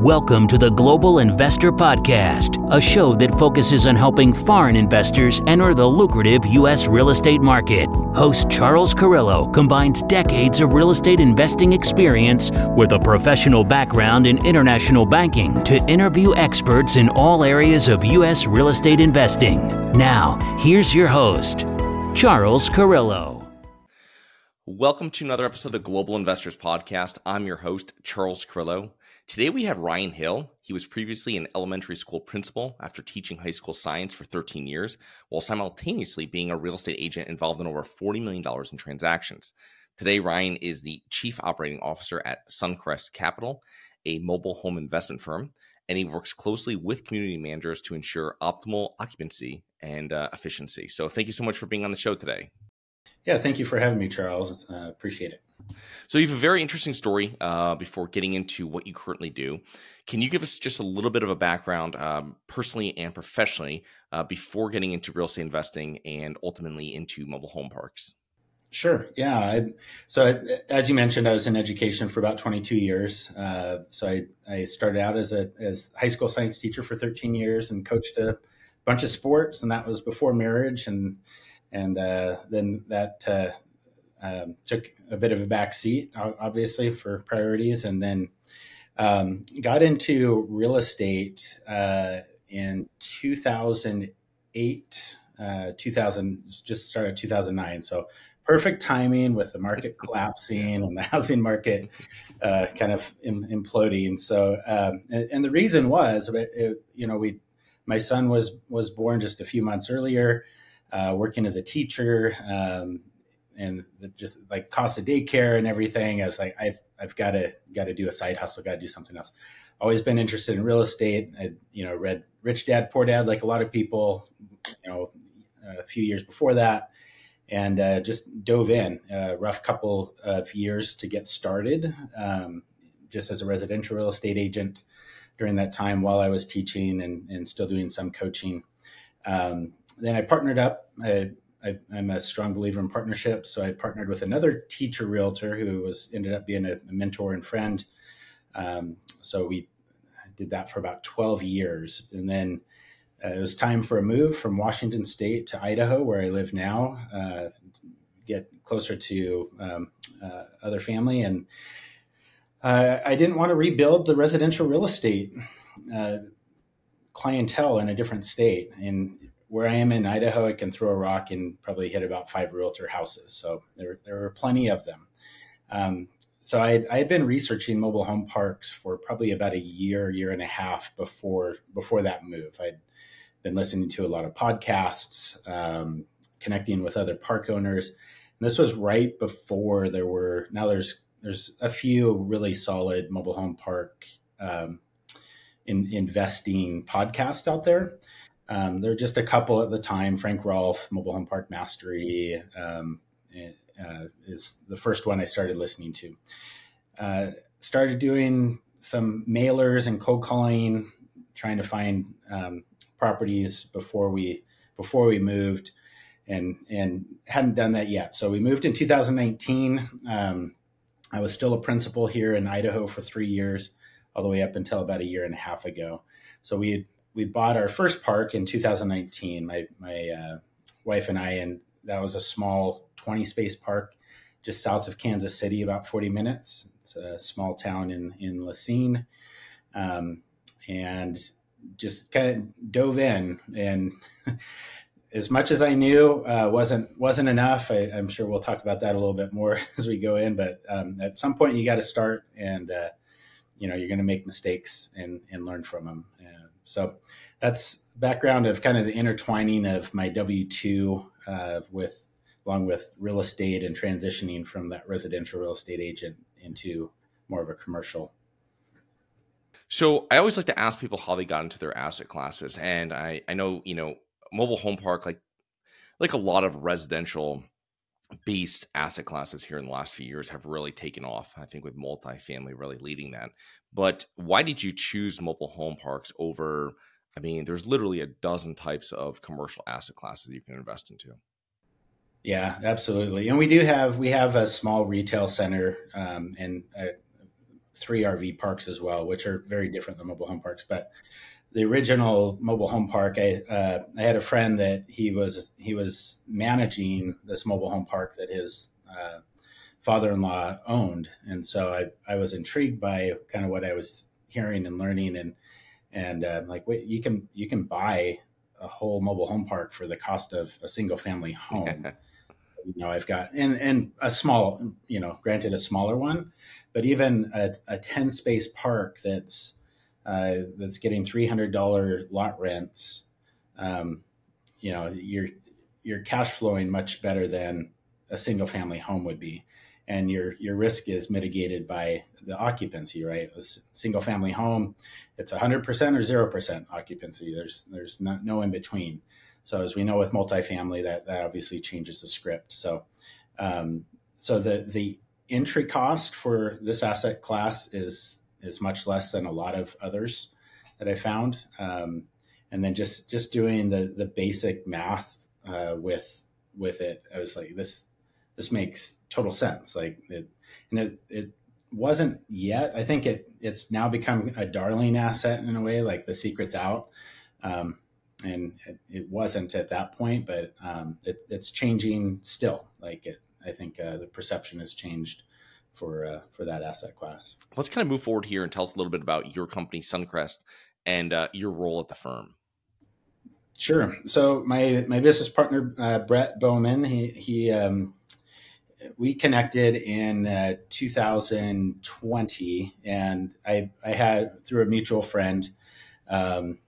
Welcome to the Global Investor Podcast, a show that focuses on helping foreign investors enter the lucrative U.S. real estate market. Host Charles Carillo combines decades of real estate investing experience with a professional background in international banking to interview experts in all areas of U.S. real estate investing. Now, here's your host, Charles Carillo. Welcome to another episode of the Global Investors Podcast. I'm your host, Charles Carillo. Today we have Ryan Hill. He was previously an elementary school principal after teaching high school science for 13 years, while simultaneously being a real estate agent involved in over $40 million in transactions. Today, Ryan is the chief operating officer at Suncrest Capital, a mobile home investment firm, and he works closely with community managers to ensure optimal occupancy and uh, efficiency. So, thank you so much for being on the show today. Yeah, thank you for having me, Charles. Uh, appreciate it. So you have a very interesting story. Uh, before getting into what you currently do, can you give us just a little bit of a background, um, personally and professionally, uh, before getting into real estate investing and ultimately into mobile home parks? Sure. Yeah. I, so I, as you mentioned, I was in education for about 22 years. Uh, so I, I started out as a as high school science teacher for 13 years and coached a bunch of sports, and that was before marriage, and and uh, then that uh, um, took a bit of a back seat, obviously, for priorities, and then um, got into real estate uh, in 2008, uh, 2000, just started 2009. So perfect timing with the market collapsing and the housing market uh, kind of imploding. So, um, and, and, the reason was, it, you know, we, my son was was born just a few months earlier. Uh, working as a teacher, um, and just like cost of daycare and everything. I was like, I've I've got to got to do a side hustle, got to do something else. Always been interested in real estate. I you know read Rich Dad Poor Dad like a lot of people, you know, a few years before that, and uh, just dove in. A rough couple of years to get started, um, just as a residential real estate agent during that time while I was teaching and, and still doing some coaching. Um, then I partnered up. I I, am a strong believer in partnerships. So I partnered with another teacher realtor who was ended up being a, a mentor and friend. Um, so we did that for about 12 years. And then uh, it was time for a move from Washington State to Idaho, where I live now, uh, get closer to um, uh, other family. And uh, I didn't want to rebuild the residential real estate uh, clientele in a different state. And where I am in Idaho, I can throw a rock and probably hit about five realtor houses. So there, there were plenty of them. Um, so I, I, had been researching mobile home parks for probably about a year, year and a half before before that move. I'd been listening to a lot of podcasts, um, connecting with other park owners. And this was right before there were now there's there's a few really solid mobile home park um, in, investing podcasts out there. Um, there are just a couple at the time. Frank Rolfe, Mobile Home Park Mastery, um, uh, is the first one I started listening to. Uh, started doing some mailers and cold calling, trying to find um, properties before we before we moved, and and hadn't done that yet. So we moved in 2019. Um, I was still a principal here in Idaho for three years, all the way up until about a year and a half ago. So we had we bought our first park in 2019. My my uh, wife and I, and that was a small 20 space park just south of Kansas City, about 40 minutes. It's a small town in in Racine, um, and just kind of dove in and. as much as I knew uh, wasn't wasn't enough. I, am sure we'll talk about that a little bit more as we go in. But um, at some point, you got to start, and uh, you know you're going to make mistakes and and learn from them. So that's background of kind of the intertwining of my W two uh, with along with real estate and transitioning from that residential real estate agent into more of a commercial. So I always like to ask people how they got into their asset classes, and I I know you know mobile home park like like a lot of residential based asset classes here in the last few years have really taken off. I think with multifamily really leading that. But why did you choose mobile home parks over? I mean, there's literally a dozen types of commercial asset classes you can invest into. Yeah, absolutely. And we do have we have a small retail center um, and a three RV parks as well, which are very different than mobile home parks. But the original mobile home park, I uh, I had a friend that he was he was managing this mobile home park that his uh, father-in-law owned, and so I I was intrigued by kind of what I was hearing and learning, and and uh, like wait, you can you can buy a whole mobile home park for the cost of a single family home. you know, I've got and and a small, you know, granted a smaller one, but even a, a ten space park that's uh, that's getting three hundred dollar lot rents. Um, you know, you're you're cash flowing much better than a single family home would be, and your your risk is mitigated by the occupancy. Right, a single family home, it's hundred percent or zero percent occupancy. There's there's not, no in between. So as we know with multifamily, that that obviously changes the script. So um, so the the entry cost for this asset class is is much less than a lot of others that I found. Um, and then just just doing the the basic math uh, with with it, I was like, this this makes total sense. Like it, and it it wasn't yet. I think it it's now become a darling asset in a way. Like the secret's out. Um, and it, it, wasn't at that point, but um, it, it's changing still. Like it, I think uh, the perception has changed for uh, for that asset class. Let's kind of move forward here and tell us a little bit about your company, Suncrest, and uh, your role at the firm. Sure. So my my business partner uh, Brett Bowman, he he um, we connected in uh, 2020, and I I had through a mutual friend, um,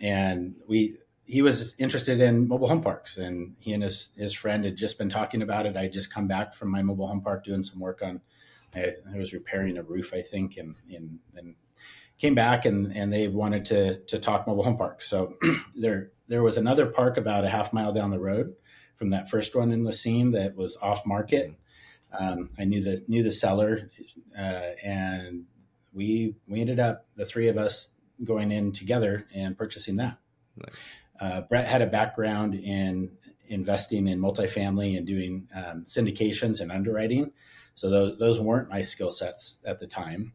and we he was interested in mobile home parks, and he and his his friend had just been talking about it. I just come back from my mobile home park doing some work on I, I was repairing a roof, I think, and, and, and came back and, and they wanted to, to talk mobile home parks. So there, there was another park about a half mile down the road from that first one in the scene that was off market. Um, I knew the knew the seller, uh, and we we ended up the three of us going in together and purchasing that. Nice. Uh, Brett had a background in investing in multifamily and doing um, syndications and underwriting, so those, those weren't my skill sets at the time.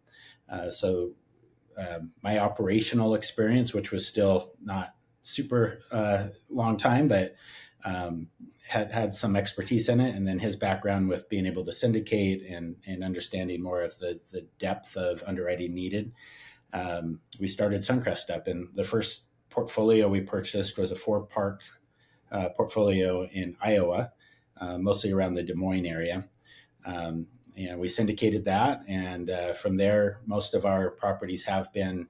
Uh, so um, my operational experience, which was still not super uh, long time, but um, had had some expertise in it, and then his background with being able to syndicate and and understanding more of the the depth of underwriting needed. Um, we started Suncrest up, and the first portfolio we purchased was a four park uh, portfolio in Iowa, uh, mostly around the Des Moines area. Um, and we syndicated that. And uh, from there, most of our properties have been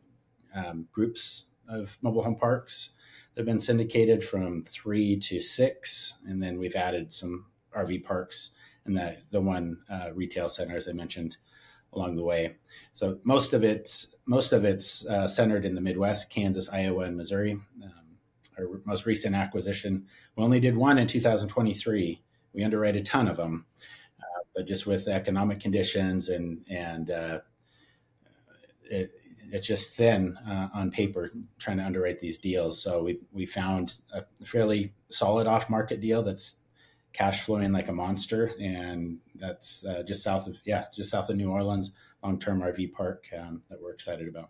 um, groups of mobile home parks. They've been syndicated from three to six. And then we've added some RV parks and the, the one uh, retail center, as I mentioned, along the way. So most of it's most of it's uh, centered in the Midwest, Kansas, Iowa, and Missouri. Um, our most recent acquisition, we only did one in 2023. We underwrite a ton of them, just with economic conditions and and uh, it, it's just thin uh, on paper trying to underwrite these deals. So we we found a fairly solid off market deal that's cash flowing like a monster, and that's uh, just south of yeah just south of New Orleans, long term RV park um, that we're excited about.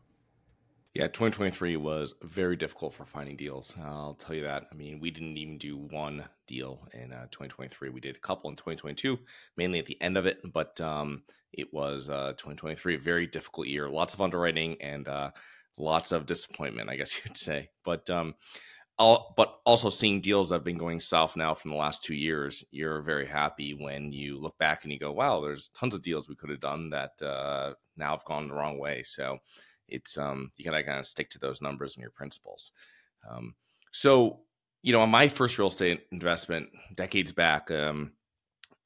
Yeah, 2023 was very difficult for finding deals. I'll tell you that. I mean, we didn't even do one deal in uh, 2023. We did a couple in 2022, mainly at the end of it, but um, it was uh, 2023, a very difficult year. Lots of underwriting and uh, lots of disappointment, I guess you'd say. But um, I'll, but also seeing deals that have been going south now from the last two years, you're very happy when you look back and you go, "Wow, there's tons of deals we could have done that uh, now have gone the wrong way." So it's um you gotta kind of stick to those numbers and your principles. Um, so you know, on my first real estate investment decades back, um,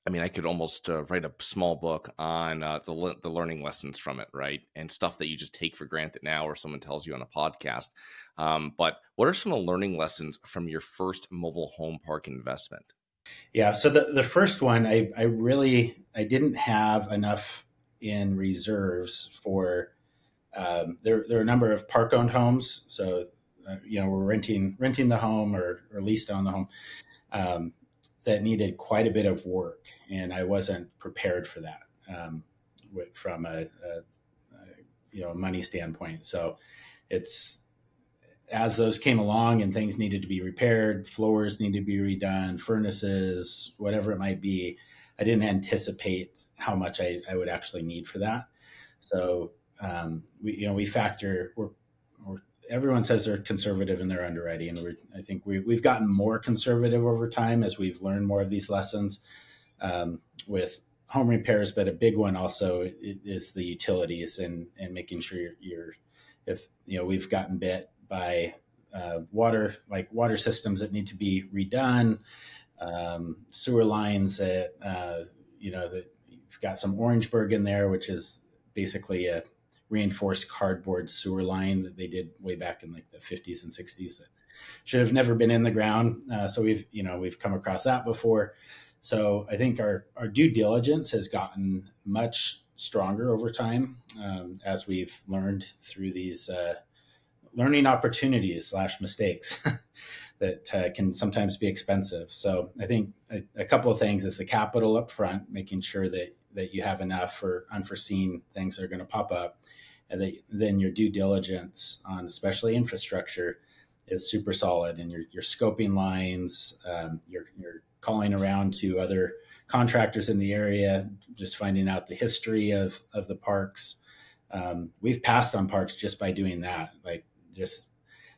I mean, I could almost uh, write a small book on uh, the le- the learning lessons from it, right, and stuff that you just take for granted now, or someone tells you on a podcast. Um, but what are some of the learning lessons from your first mobile home park investment? Yeah, so the the first one, I I really I didn't have enough in reserves for um, there, there are a number of park owned homes. So, uh, you know, we're renting, renting the home or, or leased on the home um, that needed quite a bit of work. And I wasn't prepared for that um, from a, a, you know money standpoint. So it's as those came along and things needed to be repaired, floors need to be redone, furnaces, whatever it might be. I didn't anticipate how much I, I would actually need for that. So um, we you know we factor we're, we're everyone says they're conservative in their underwriting, and we're, I think we, we've gotten more conservative over time as we've learned more of these lessons um, with home repairs. But a big one also is the utilities and and making sure you're, you're if you know we've gotten bit by uh, water like water systems that need to be redone, um, sewer lines that uh, you know that you've got some Orangeburg in there, which is basically a reinforced cardboard sewer line that they did way back in like the 50s and 60s that should have never been in the ground. Uh, so we've you know we've come across that before. So I think our our due diligence has gotten much stronger over time um, as we've learned through these uh, learning opportunities slash mistakes that uh, can sometimes be expensive. So I think a, a, couple of things is the capital up front, making sure that that you have enough for unforeseen things that are going to pop up, that, then your due diligence on especially infrastructure is super solid and your, your scoping lines um, you're, you're calling around to other contractors in the area just finding out the history of, of the parks. Um, we've passed on parks just by doing that. Like just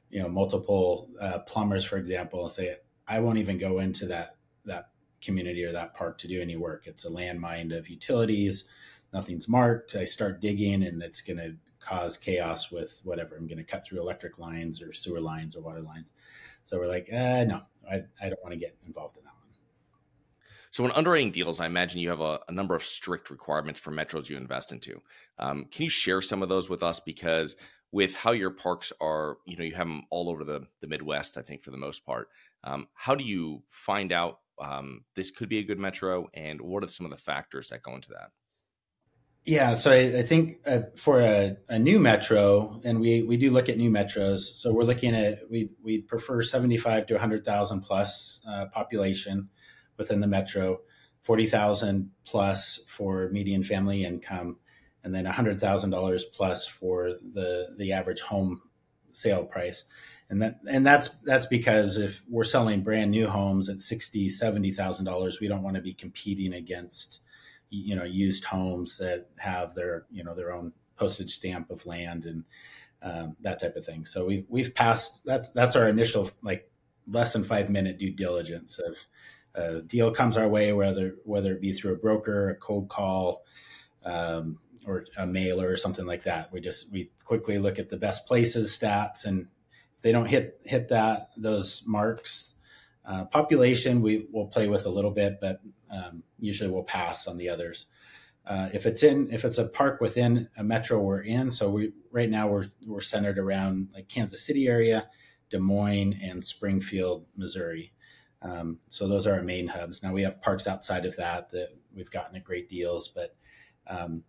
you know multiple uh, plumbers for example say i won't even go into that that community or that park to do any work. It's a landmine of utilities nothing's marked. I start digging and it's going to cause chaos with whatever. I'm going to cut through electric lines or sewer lines or water lines. So we're like, eh, no, I, I don't want to get involved in that one. So, when underwriting deals, I imagine you have a, a number of strict requirements for metros you invest into. Um, can you share some of those with us? Because with how your parks are, you know, you have them all over the, the Midwest, I think, for the most part. Um, how do you find out um, this could be a good metro, and what are some of the factors that go into that? Yeah, so I, I think uh, for a, a, new metro, and we, we do look at new metros. So we're looking at we we prefer seventy five to hundred thousand plus uh, population within the metro, forty thousand plus for median family income, and then hundred thousand dollars plus for the the average home sale price. And that and that's that's because if we're selling brand new homes at sixty seventy thousand dollars, we don't want to be competing against you know used homes that have their you know their own postage stamp of land and um, that type of thing. So we've we've passed that's that's our initial like less than five minute due diligence of a deal comes our way whether whether it be through a broker, a cold call, um, or a mailer or something like that. We just we quickly look at the best places stats and if they don't hit hit that those marks. Uh, population we will play with a little bit, but um, usually we'll pass on the others. Uh, if it's in, if it's a park within a metro we're in, so we right now we're we're centered around like Kansas City area, Des Moines, and Springfield, Missouri. Um, so those are our main hubs. Now we have parks outside of that that we've gotten at great deals, but um,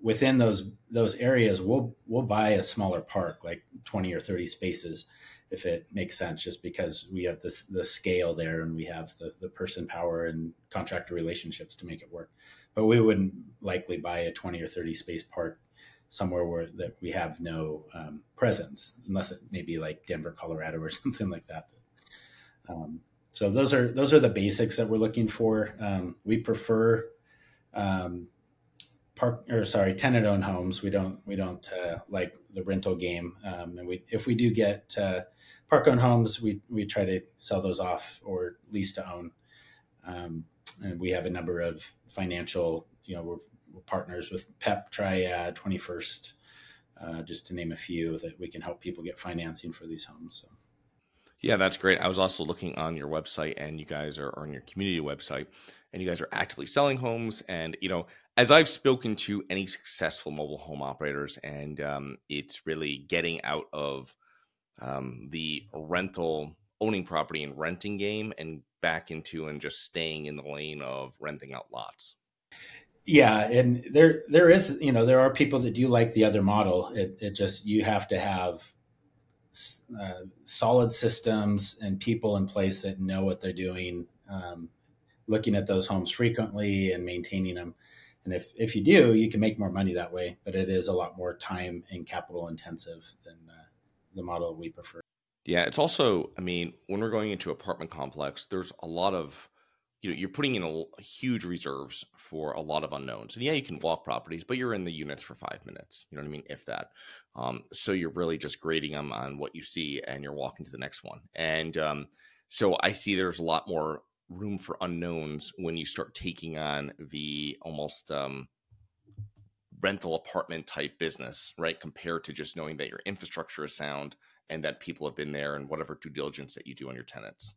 within those those areas, we'll we'll buy a smaller park, like twenty or thirty spaces, if it makes sense, just because we have this the scale there and we have the the person power and contractor relationships to make it work. But we wouldn't likely buy a twenty or thirty space park somewhere where that we have no um, presence, unless it may be like Denver, Colorado, or something like that. Um, so those are those are the basics that we're looking for. Um, we prefer um, park or sorry tenant owned homes. We don't we don't uh, like the rental game, um, and we if we do get uh, park owned homes, we we try to sell those off or lease to own. Um, and we have a number of financial, you know, we're, we're partners with PEP, Triad, 21st, uh, just to name a few that we can help people get financing for these homes. So. Yeah, that's great. I was also looking on your website, and you guys are on your community website, and you guys are actively selling homes. And you know, as I've spoken to any successful mobile home operators, and um, it's really getting out of um, the rental owning property and renting game and back into and just staying in the lane of renting out lots yeah and there there is you know there are people that do like the other model it, it just you have to have uh, solid systems and people in place that know what they're doing um, looking at those homes frequently and maintaining them And if, if you do, you can make more money that way, but it is a lot more time and capital intensive than uh, the model we prefer. Yeah, it's also, I mean, when we're going into apartment complex, there's a lot of, you know, you're putting in a, huge reserves for a lot of unknowns. And yeah, you can walk properties, but you're in the units for five minutes. You know what I mean? If that. Um, so you're really just grading them on what you see and you're walking to the next one. And um, so I see there's a lot more room for unknowns when you start taking on the almost um, rental apartment type business, right? Compared to just knowing that your infrastructure is sound and that people have been there and whatever due diligence that you do on your tenants.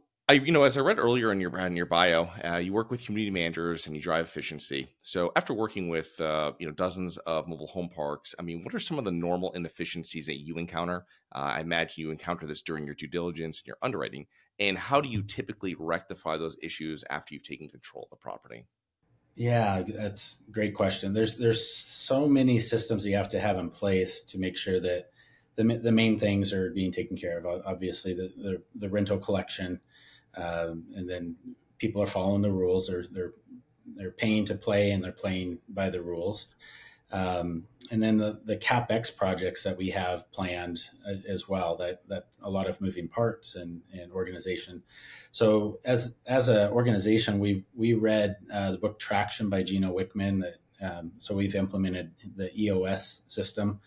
I, you know, as I read earlier in your in your bio, uh, you work with community managers and you drive efficiency. So, after working with uh, you know dozens of mobile home parks, I mean, what are some of the normal inefficiencies that you encounter? Uh, I imagine you encounter this during your due diligence and your underwriting. And how do you typically rectify those issues after you've taken control of the property? Yeah, that's great question. There's there's so many systems you have to have in place to make sure that the, the main things are being taken care of. Obviously, the the, the rental collection um, and then people are following the rules. They're they're they're paying to play and they're playing by the rules. Um, and then the, the capex projects that we have planned uh, as well that that a lot of moving parts and, and organization so as as an organization we we read uh, the book traction by gino wickman that um, so we've implemented the eos system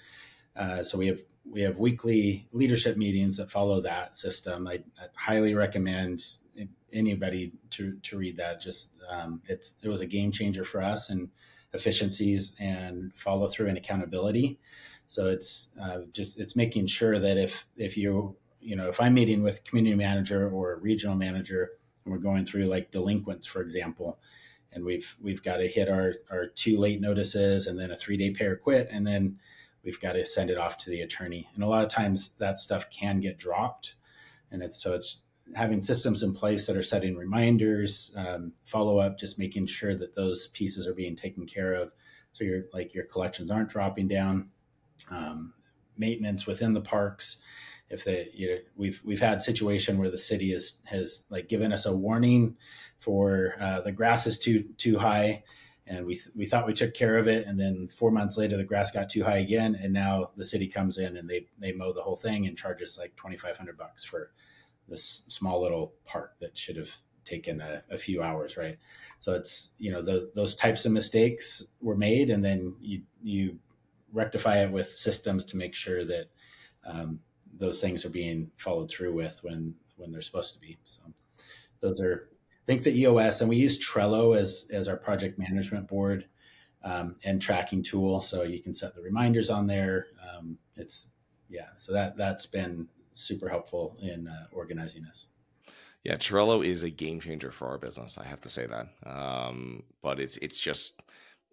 uh, so we have we have weekly leadership meetings that follow that system. I, I highly recommend anybody to to read that. Just um, it's it was a game changer for us and efficiencies and follow through and accountability. So it's uh, just it's making sure that if if you you know if I'm meeting with community manager or regional manager and we're going through like delinquents, for example, and we've we've got to hit our our two late notices and then a three day pay or quit and then we've got to send it off to the attorney. And a lot of times that stuff can get dropped. And it's so it's having systems in place that are setting reminders, um, follow up, just making sure that those pieces are being taken care of. So your like your collections aren't dropping down. Um, maintenance within the parks. If they, you know, we've we've had situation where the city is has like given us a warning for uh, the grass is too too high, and we we thought we took care of it and then four months later the grass got too high again and now the city comes in and they they mow the whole thing and charges like 2500 bucks for this small little part that should have taken a, a few hours right? So it's you know those, those types of mistakes were made and then you you rectify it with systems to make sure that um, those things are being followed through with when when they're supposed to be so. Those are think the EOS, and we use Trello as as our project management board um, and tracking tool. So you can set the reminders on there. Um, it's yeah, so that that's been super helpful in uh, organizing us. Yeah, Trello is a game changer for our business. I have to say that. Um, but it's it's just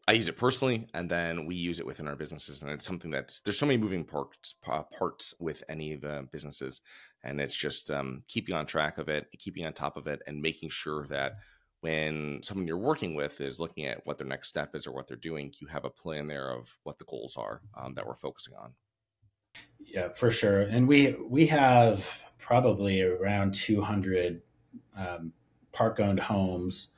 I use it personally, and then we use it within our businesses, and it's something that's there's so many moving parts parts with any of the businesses, and it's just um, keeping on track of it, keeping on top of it, and making sure that when someone you're working with is looking at what their next step is or what they're doing, you have a plan there of what the goals are um, that we're focusing on. Yeah, for sure, and we we have probably around 200 um, park owned homes,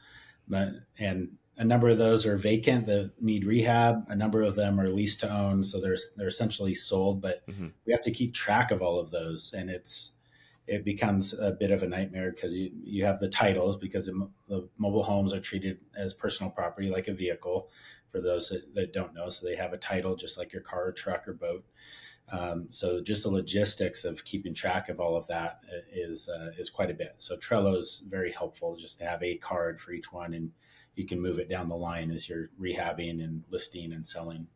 and a number of those are vacant that need rehab. A number of them are leased to own, so they're they're essentially sold. But mm-hmm. we have to keep track of all of those, and it's it becomes a bit of a nightmare because you you have the titles because the mobile homes are treated as personal property like a vehicle for those that, that, don't know. So they have a title just like your car, or truck, or boat. Um, so just the logistics of keeping track of all of that is uh, is quite a bit. So Trello is very helpful just to have a card for each one, and you can move it down the line as you're rehabbing and listing and selling.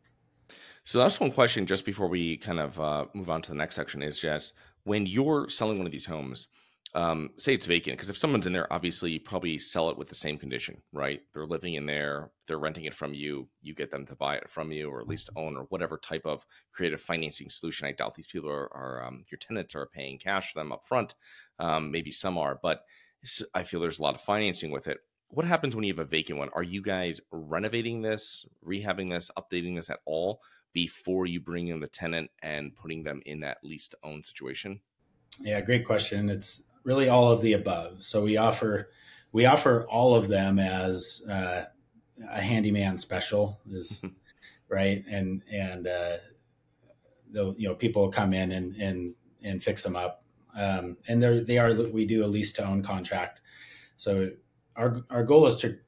So that's one question. Just before we kind of uh, move on to the next section, is just when you're selling one of these homes, um, say it's vacant because if someone's in there obviously you probably sell it with the same condition right they're living in there they're renting it from you you get them to buy it from you or at least own or whatever type of creative financing solution i doubt these people are, are um, your tenants are paying cash for them up front um, maybe some are but i feel there's a lot of financing with it what happens when you have a vacant one? Are you guys renovating this rehabbing this updating this at all before you bring in the tenant and putting them in that lease to own situation? Yeah great question. It's really all of the above. So we offer we offer all of them as uh, a handyman special is right? And and uh, the you know people come in and and and fix them up. Um, and they're they are we do a lease to own contract. So our our goal is to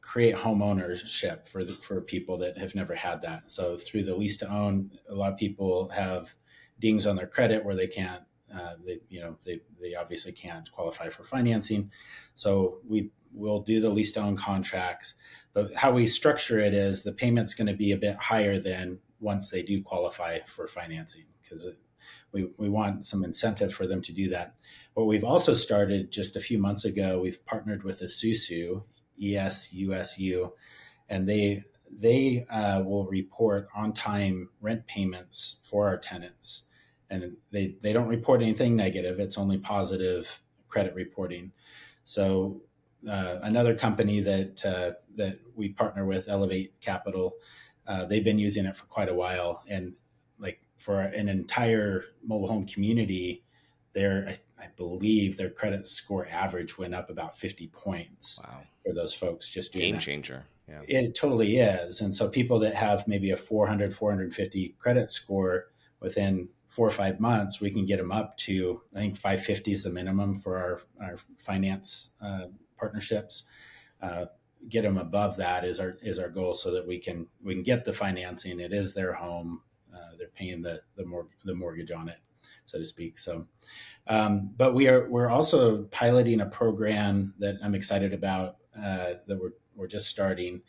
create home ownership for the, for people that have never had that so through the lease to own a lot of people have dings on their credit where they can't uh, they you know they they obviously can't qualify for financing, so we will do the lease to own contracts. But how we structure it is the payment's going to be a bit higher than once they do qualify for financing because we we want some incentive for them to do that. What we've also started just a few months ago, we've partnered with Esusu, E S U S U, and they they uh, will report on time rent payments for our tenants and they, they don't report anything negative. It's only positive credit reporting. So uh, another company that uh, that we partner with, Elevate Capital, uh, they've been using it for quite a while, and for an entire mobile home community, their I, I believe their credit score average went up about fifty points. Wow. for those folks just doing game that. changer. Yeah. It totally is. And so people that have maybe a 400, 450 credit score within four or five months, we can get them up to I think 550 is the minimum for our our finance uh, partnerships. Uh, get them above that is our is our goal, so that we can we can get the financing. It is their home; uh, they're paying the the, mor- the mortgage on it, so to speak. So, um, but we are we're also piloting a program that I'm excited about uh, that we're we're just starting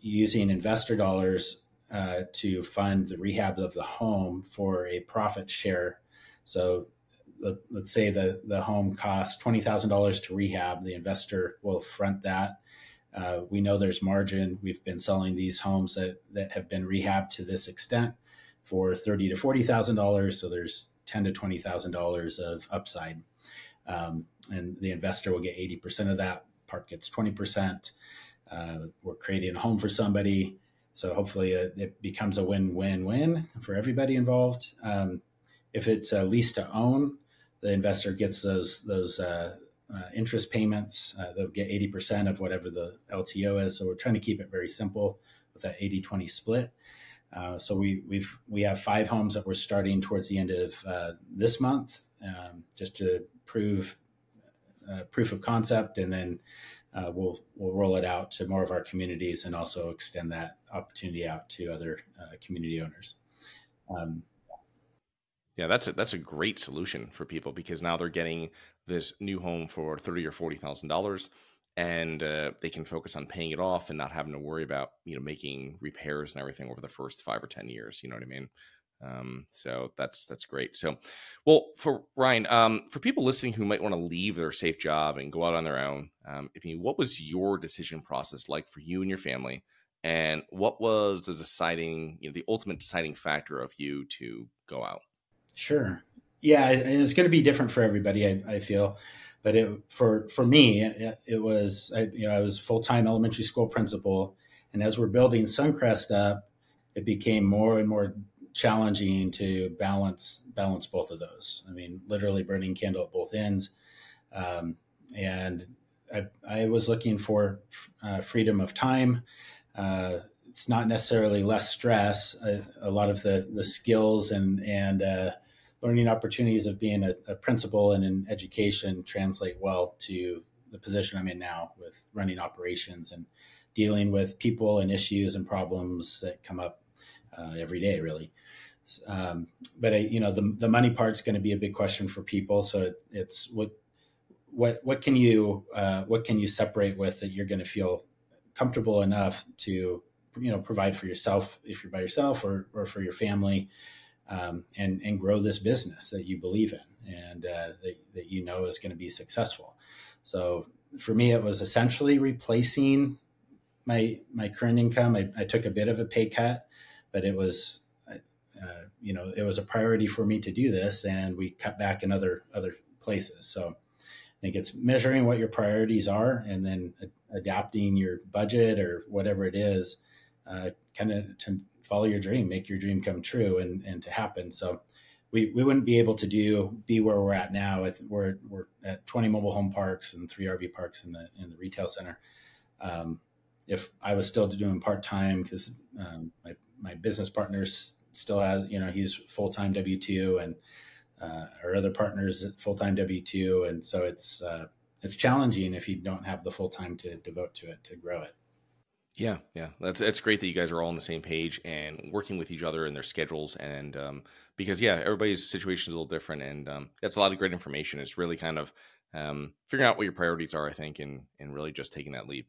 using investor dollars uh, to fund the rehab of the home for a profit share. So let, us say the, the home costs $20,000 to rehab, the investor will front that. Uh, we know there's margin. We've been selling these homes that, that have been rehabbed to this extent for thirty to forty thousand dollars. So there's ten to twenty thousand dollars of upside, um, and the investor will get eighty percent of that. Park gets twenty percent. Uh, we're creating a home for somebody. So hopefully it, uh, it becomes a win-win-win for everybody involved. Um, if it's a lease to own, the investor gets those those uh, uh, interest payments. Uh, they'll get 80% of whatever the LTO is. So we're trying to keep it very simple with that 80-20 split. Uh, so we we've we have five homes that we're starting towards the end of uh, this month, um, just to prove proof of concept, and then uh, we'll we'll roll it out to more of our communities and also extend that opportunity out to other uh, community owners. Um, yeah, that's a, that's a great solution for people because now they're getting this new home for thirty or forty thousand dollars, and uh, they can focus on paying it off and not having to worry about you know making repairs and everything over the first five or ten years. You know what I mean? Um, so that's that's great. So, well, for Ryan, um, for people listening who might want to leave their safe job and go out on their own, um, if you, what was your decision process like for you and your family, and what was the deciding, you know, the ultimate deciding factor of you to go out? Sure. Yeah, it's going to be different for everybody. I, I feel, but it, for for me, it, it was I, you know I was full time elementary school principal, and as we're building Suncrest up, it became more and more challenging to balance balance both of those. I mean, literally burning candle at both ends. Um, and I, I, was looking for uh, freedom of time. Uh, it's not necessarily less stress. Uh, a lot of the the skills and and uh, learning opportunities of being a, a principal and in education translate well to the position I'm in now with running operations and dealing with people and issues and problems that come up uh, every day, really. Um, but I, you know, the the money part's going to be a big question for people. So it, it's what what what can you uh, what can you separate with that you're going to feel comfortable enough to you know provide for yourself if you're by yourself or or for your family um, and and grow this business that you believe in and uh, that, that you know is going to be successful. So for me, it was essentially replacing my my current income. I, I took a bit of a pay cut, but it was uh, you know it was a priority for me to do this, and we cut back in other other places. So I think it's measuring what your priorities are, and then adapting your budget or whatever it is, uh, kind of to follow your dream, make your dream come true, and and to happen. So. We, we wouldn't be able to do be where we're at now. We're we're at 20 mobile home parks and three RV parks in the in the retail center. Um, if I was still doing part time because um, my my business partners still has you know he's full time W two and uh, our other partners full time W two and so it's uh, it's challenging if you don't have the full time to devote to it to grow it. Yeah, yeah, that's it's great that you guys are all on the same page and working with each other and their schedules, and um, because yeah, everybody's situation is a little different, and um, that's a lot of great information. It's really kind of um, figuring out what your priorities are, I think, and and really just taking that leap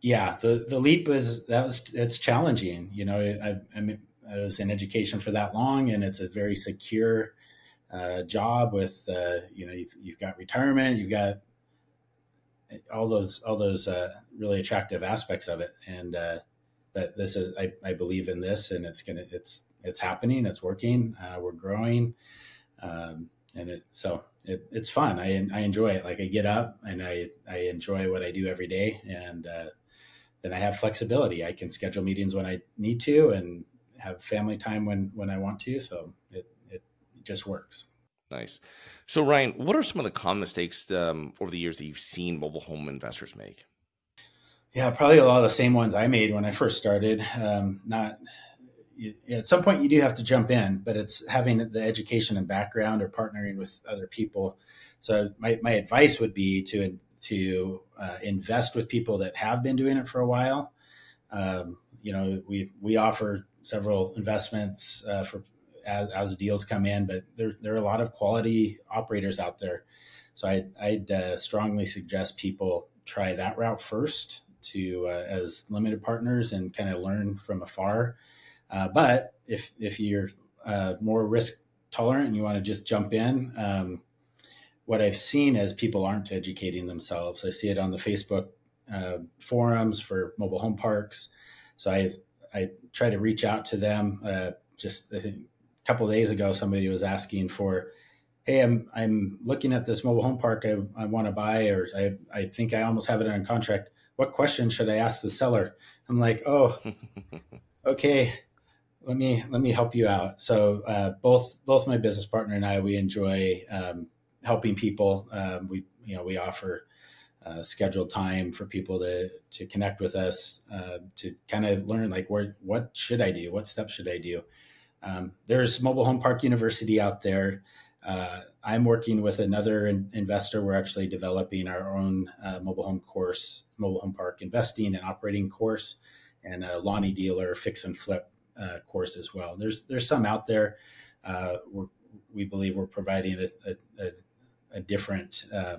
yeah, the the leap is that was it's challenging. You know, I, I, mean, I was in education for that long, and it's a very secure uh, job with uh, you know you've, you've got retirement, you've got all those all those uh, really attractive aspects of it, and uh, that this is I, I believe in this, and it's gonna it's it's happening, it's working, uh, we're growing, um, and it so it, it's fun. I I enjoy it. Like I get up and I I enjoy what I do every day, and uh, then I have flexibility. I can schedule meetings when I need to and have family time when when I want to. So it it just works. Nice. So Ryan, what are some of the common mistakes um, over the years that you've seen mobile home investors make? Yeah, probably a lot of the same ones I made when I first started. Um, not you, at some point you do have to jump in, but it's having the education and background or partnering with other people. So my, my advice would be to to uh, invest with people that have been doing it for a while. Um, you know, we we offer several investments uh, for as, as, deals come in, but there there are a lot of quality operators out there. So I, I'd, uh, strongly suggest people try that route first to uh, as limited partners and kind of learn from afar. Uh, but if if you're uh, more risk tolerant and you want to just jump in, um, what I've seen is people aren't educating themselves. I see it on the Facebook uh, forums for mobile home parks. So I I try to reach out to them. Uh, just a couple days ago, somebody was asking for, "Hey, I'm I'm looking at this mobile home park I, I want to buy, or I I think I almost have it on contract. What question should I ask the seller?" I'm like, "Oh, okay." Let me let me help you out. So uh, both both my business partner and I we enjoy um, helping people. Um, we you know we offer uh, scheduled time for people to to connect with us uh, to kind of learn like where what should I do, what steps should I do. Um, there's Mobile Home Park University out there. Uh, I'm working with another in- investor. We're actually developing our own uh, mobile home course, mobile home park investing and operating course, and a Lonnie dealer fix and flip uh, course as well. There's there's some out there. Uh, we believe we're providing a, a, a different uh,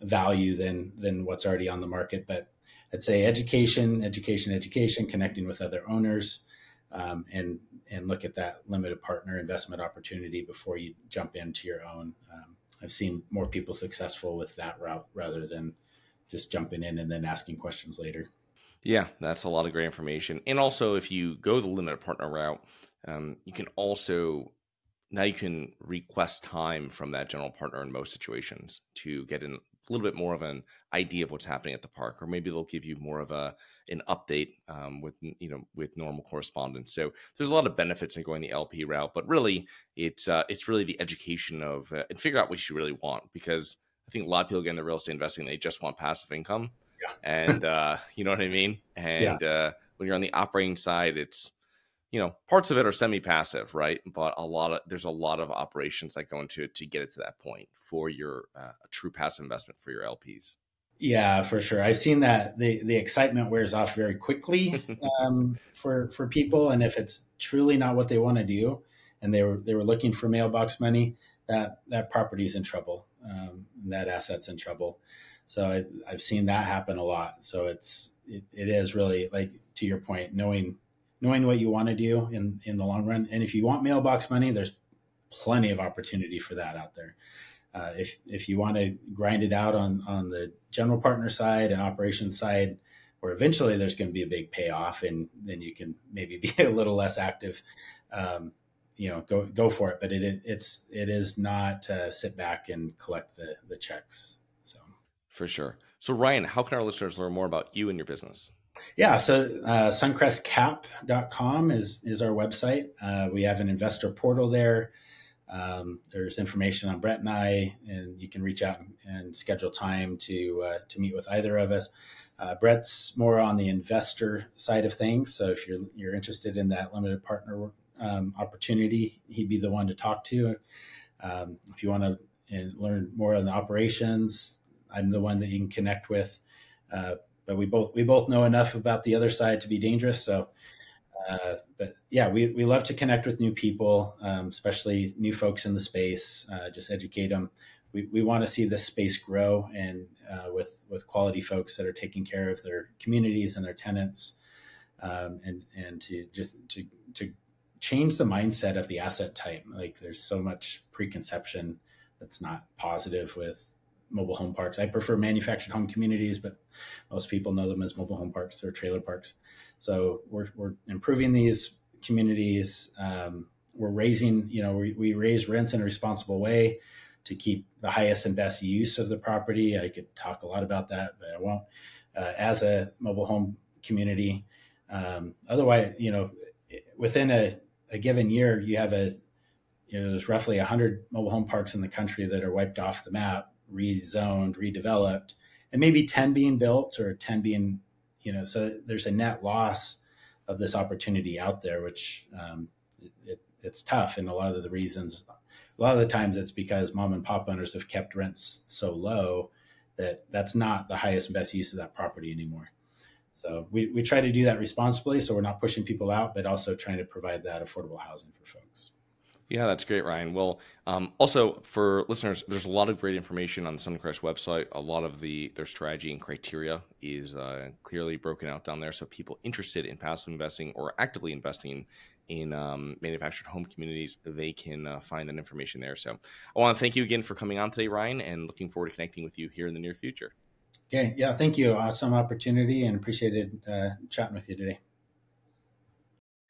value than than what's already on the market. But I'd say education, education, education, connecting with other owners, um, and and look at that limited partner investment opportunity before you jump into your own. Um, I've seen more people successful with that route rather than just jumping in and then asking questions later. Yeah, that's a lot of great information. And also, if you go the limited partner route, um, you can also now you can request time from that general partner in most situations to get in little bit more of an idea of what's happening at the park, or maybe they'll give you more of a an update um, with you know with normal correspondence. So there's a lot of benefits in going the LP route, but really it's uh, it's really the education of uh, and figure out what you really want because I think a lot of people get into real estate investing they just want passive income, yeah. and uh, you know what I mean. And yeah. Uh, when you're on the operating side, it's you know parts of it are semi-passive right but a lot of there's a lot of operations that go into it to get it to that point for your uh, true passive investment for your lps Yeah, for sure. I've seen that the the excitement wears off very quickly um, for for people, and if it's truly not what they want to do, and they were they were looking for mailbox money, that that property's in trouble. Um, that asset's in trouble. So I, have seen that happen a lot. So it's it, it is really like to your point, knowing knowing what you want to do in in the long run, and if you want mailbox money, there's plenty of opportunity for that out there. Uh, if if you want to grind it out on on the general partner side and operations side, where eventually there's going to be a big payoff, and then you can maybe be a little less active. Um, you know, go go for it. But it it's it is not uh, sit back and collect the the checks. So for sure. So Ryan, how can our listeners learn more about you and your business? Yeah, so uh, suncrestcap.com is is our website. Uh, we have an investor portal there. Um, there's information on Brett and I, and you can reach out and, schedule time to uh, to meet with either of us. Uh, Brett's more on the investor side of things, so if you're you're interested in that limited partner um, opportunity, he'd be the one to talk to. Um, if you want to learn more on the operations, I'm the one that you can connect with. Uh, but we both we both know enough about the other side to be dangerous, so uh, but yeah, we, we love to connect with new people, um, especially new folks in the space. Uh, just educate them. We, we want to see this space grow and uh, with with quality folks that are taking care of their communities and their tenants, um, and and to just to to change the mindset of the asset type. Like there's so much preconception that's not positive with mobile home parks. I prefer manufactured home communities, but most people know them as mobile home parks or trailer parks. So we're, we're improving these communities. Um, we're raising, you know, we, we raise rents in a responsible way to keep the highest and best use of the property. I could talk a lot about that, but I won't. Uh, as a mobile home community, um, otherwise, you know, within a, a given year, you have a, you know, there's roughly 100 mobile home parks in the country that are wiped off the map, rezoned, redeveloped, and maybe 10 being built or 10 being you know, so there's a net loss of this opportunity out there, which um, it, it, it's tough. And a lot of the reasons, a lot of the times it's because mom and pop owners have kept rents so low that that's not the highest and best use of that property anymore. So we, we try to do that responsibly. So we're not pushing people out, but also trying to provide that affordable housing for folks. Yeah, that's great, Ryan. Well, um, also for listeners, there's a lot of great information on the Suncrest website. A lot of the their strategy and criteria is uh, clearly broken out down there. So people interested in passive investing or actively investing in um, manufactured home communities, they can uh, find that information there. So I want to thank you again for coming on today, Ryan, and looking forward to connecting with you here in the near future. Okay, yeah, thank you. Awesome opportunity, and appreciated uh, chatting with you today.